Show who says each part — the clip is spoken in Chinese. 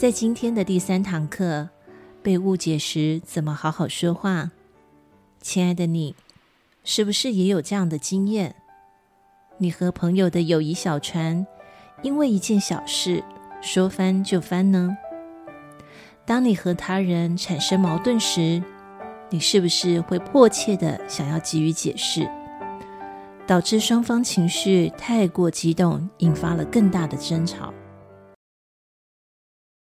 Speaker 1: 在今天的第三堂课被误解时怎么好好说话？亲爱的你是不是也有这样的经验？你和朋友的友谊小船因为一件小事说翻就翻呢？当你和他人产生矛盾时你是不是会迫切的想要给予解释？导致双方情绪太过激动引发了更大的争吵。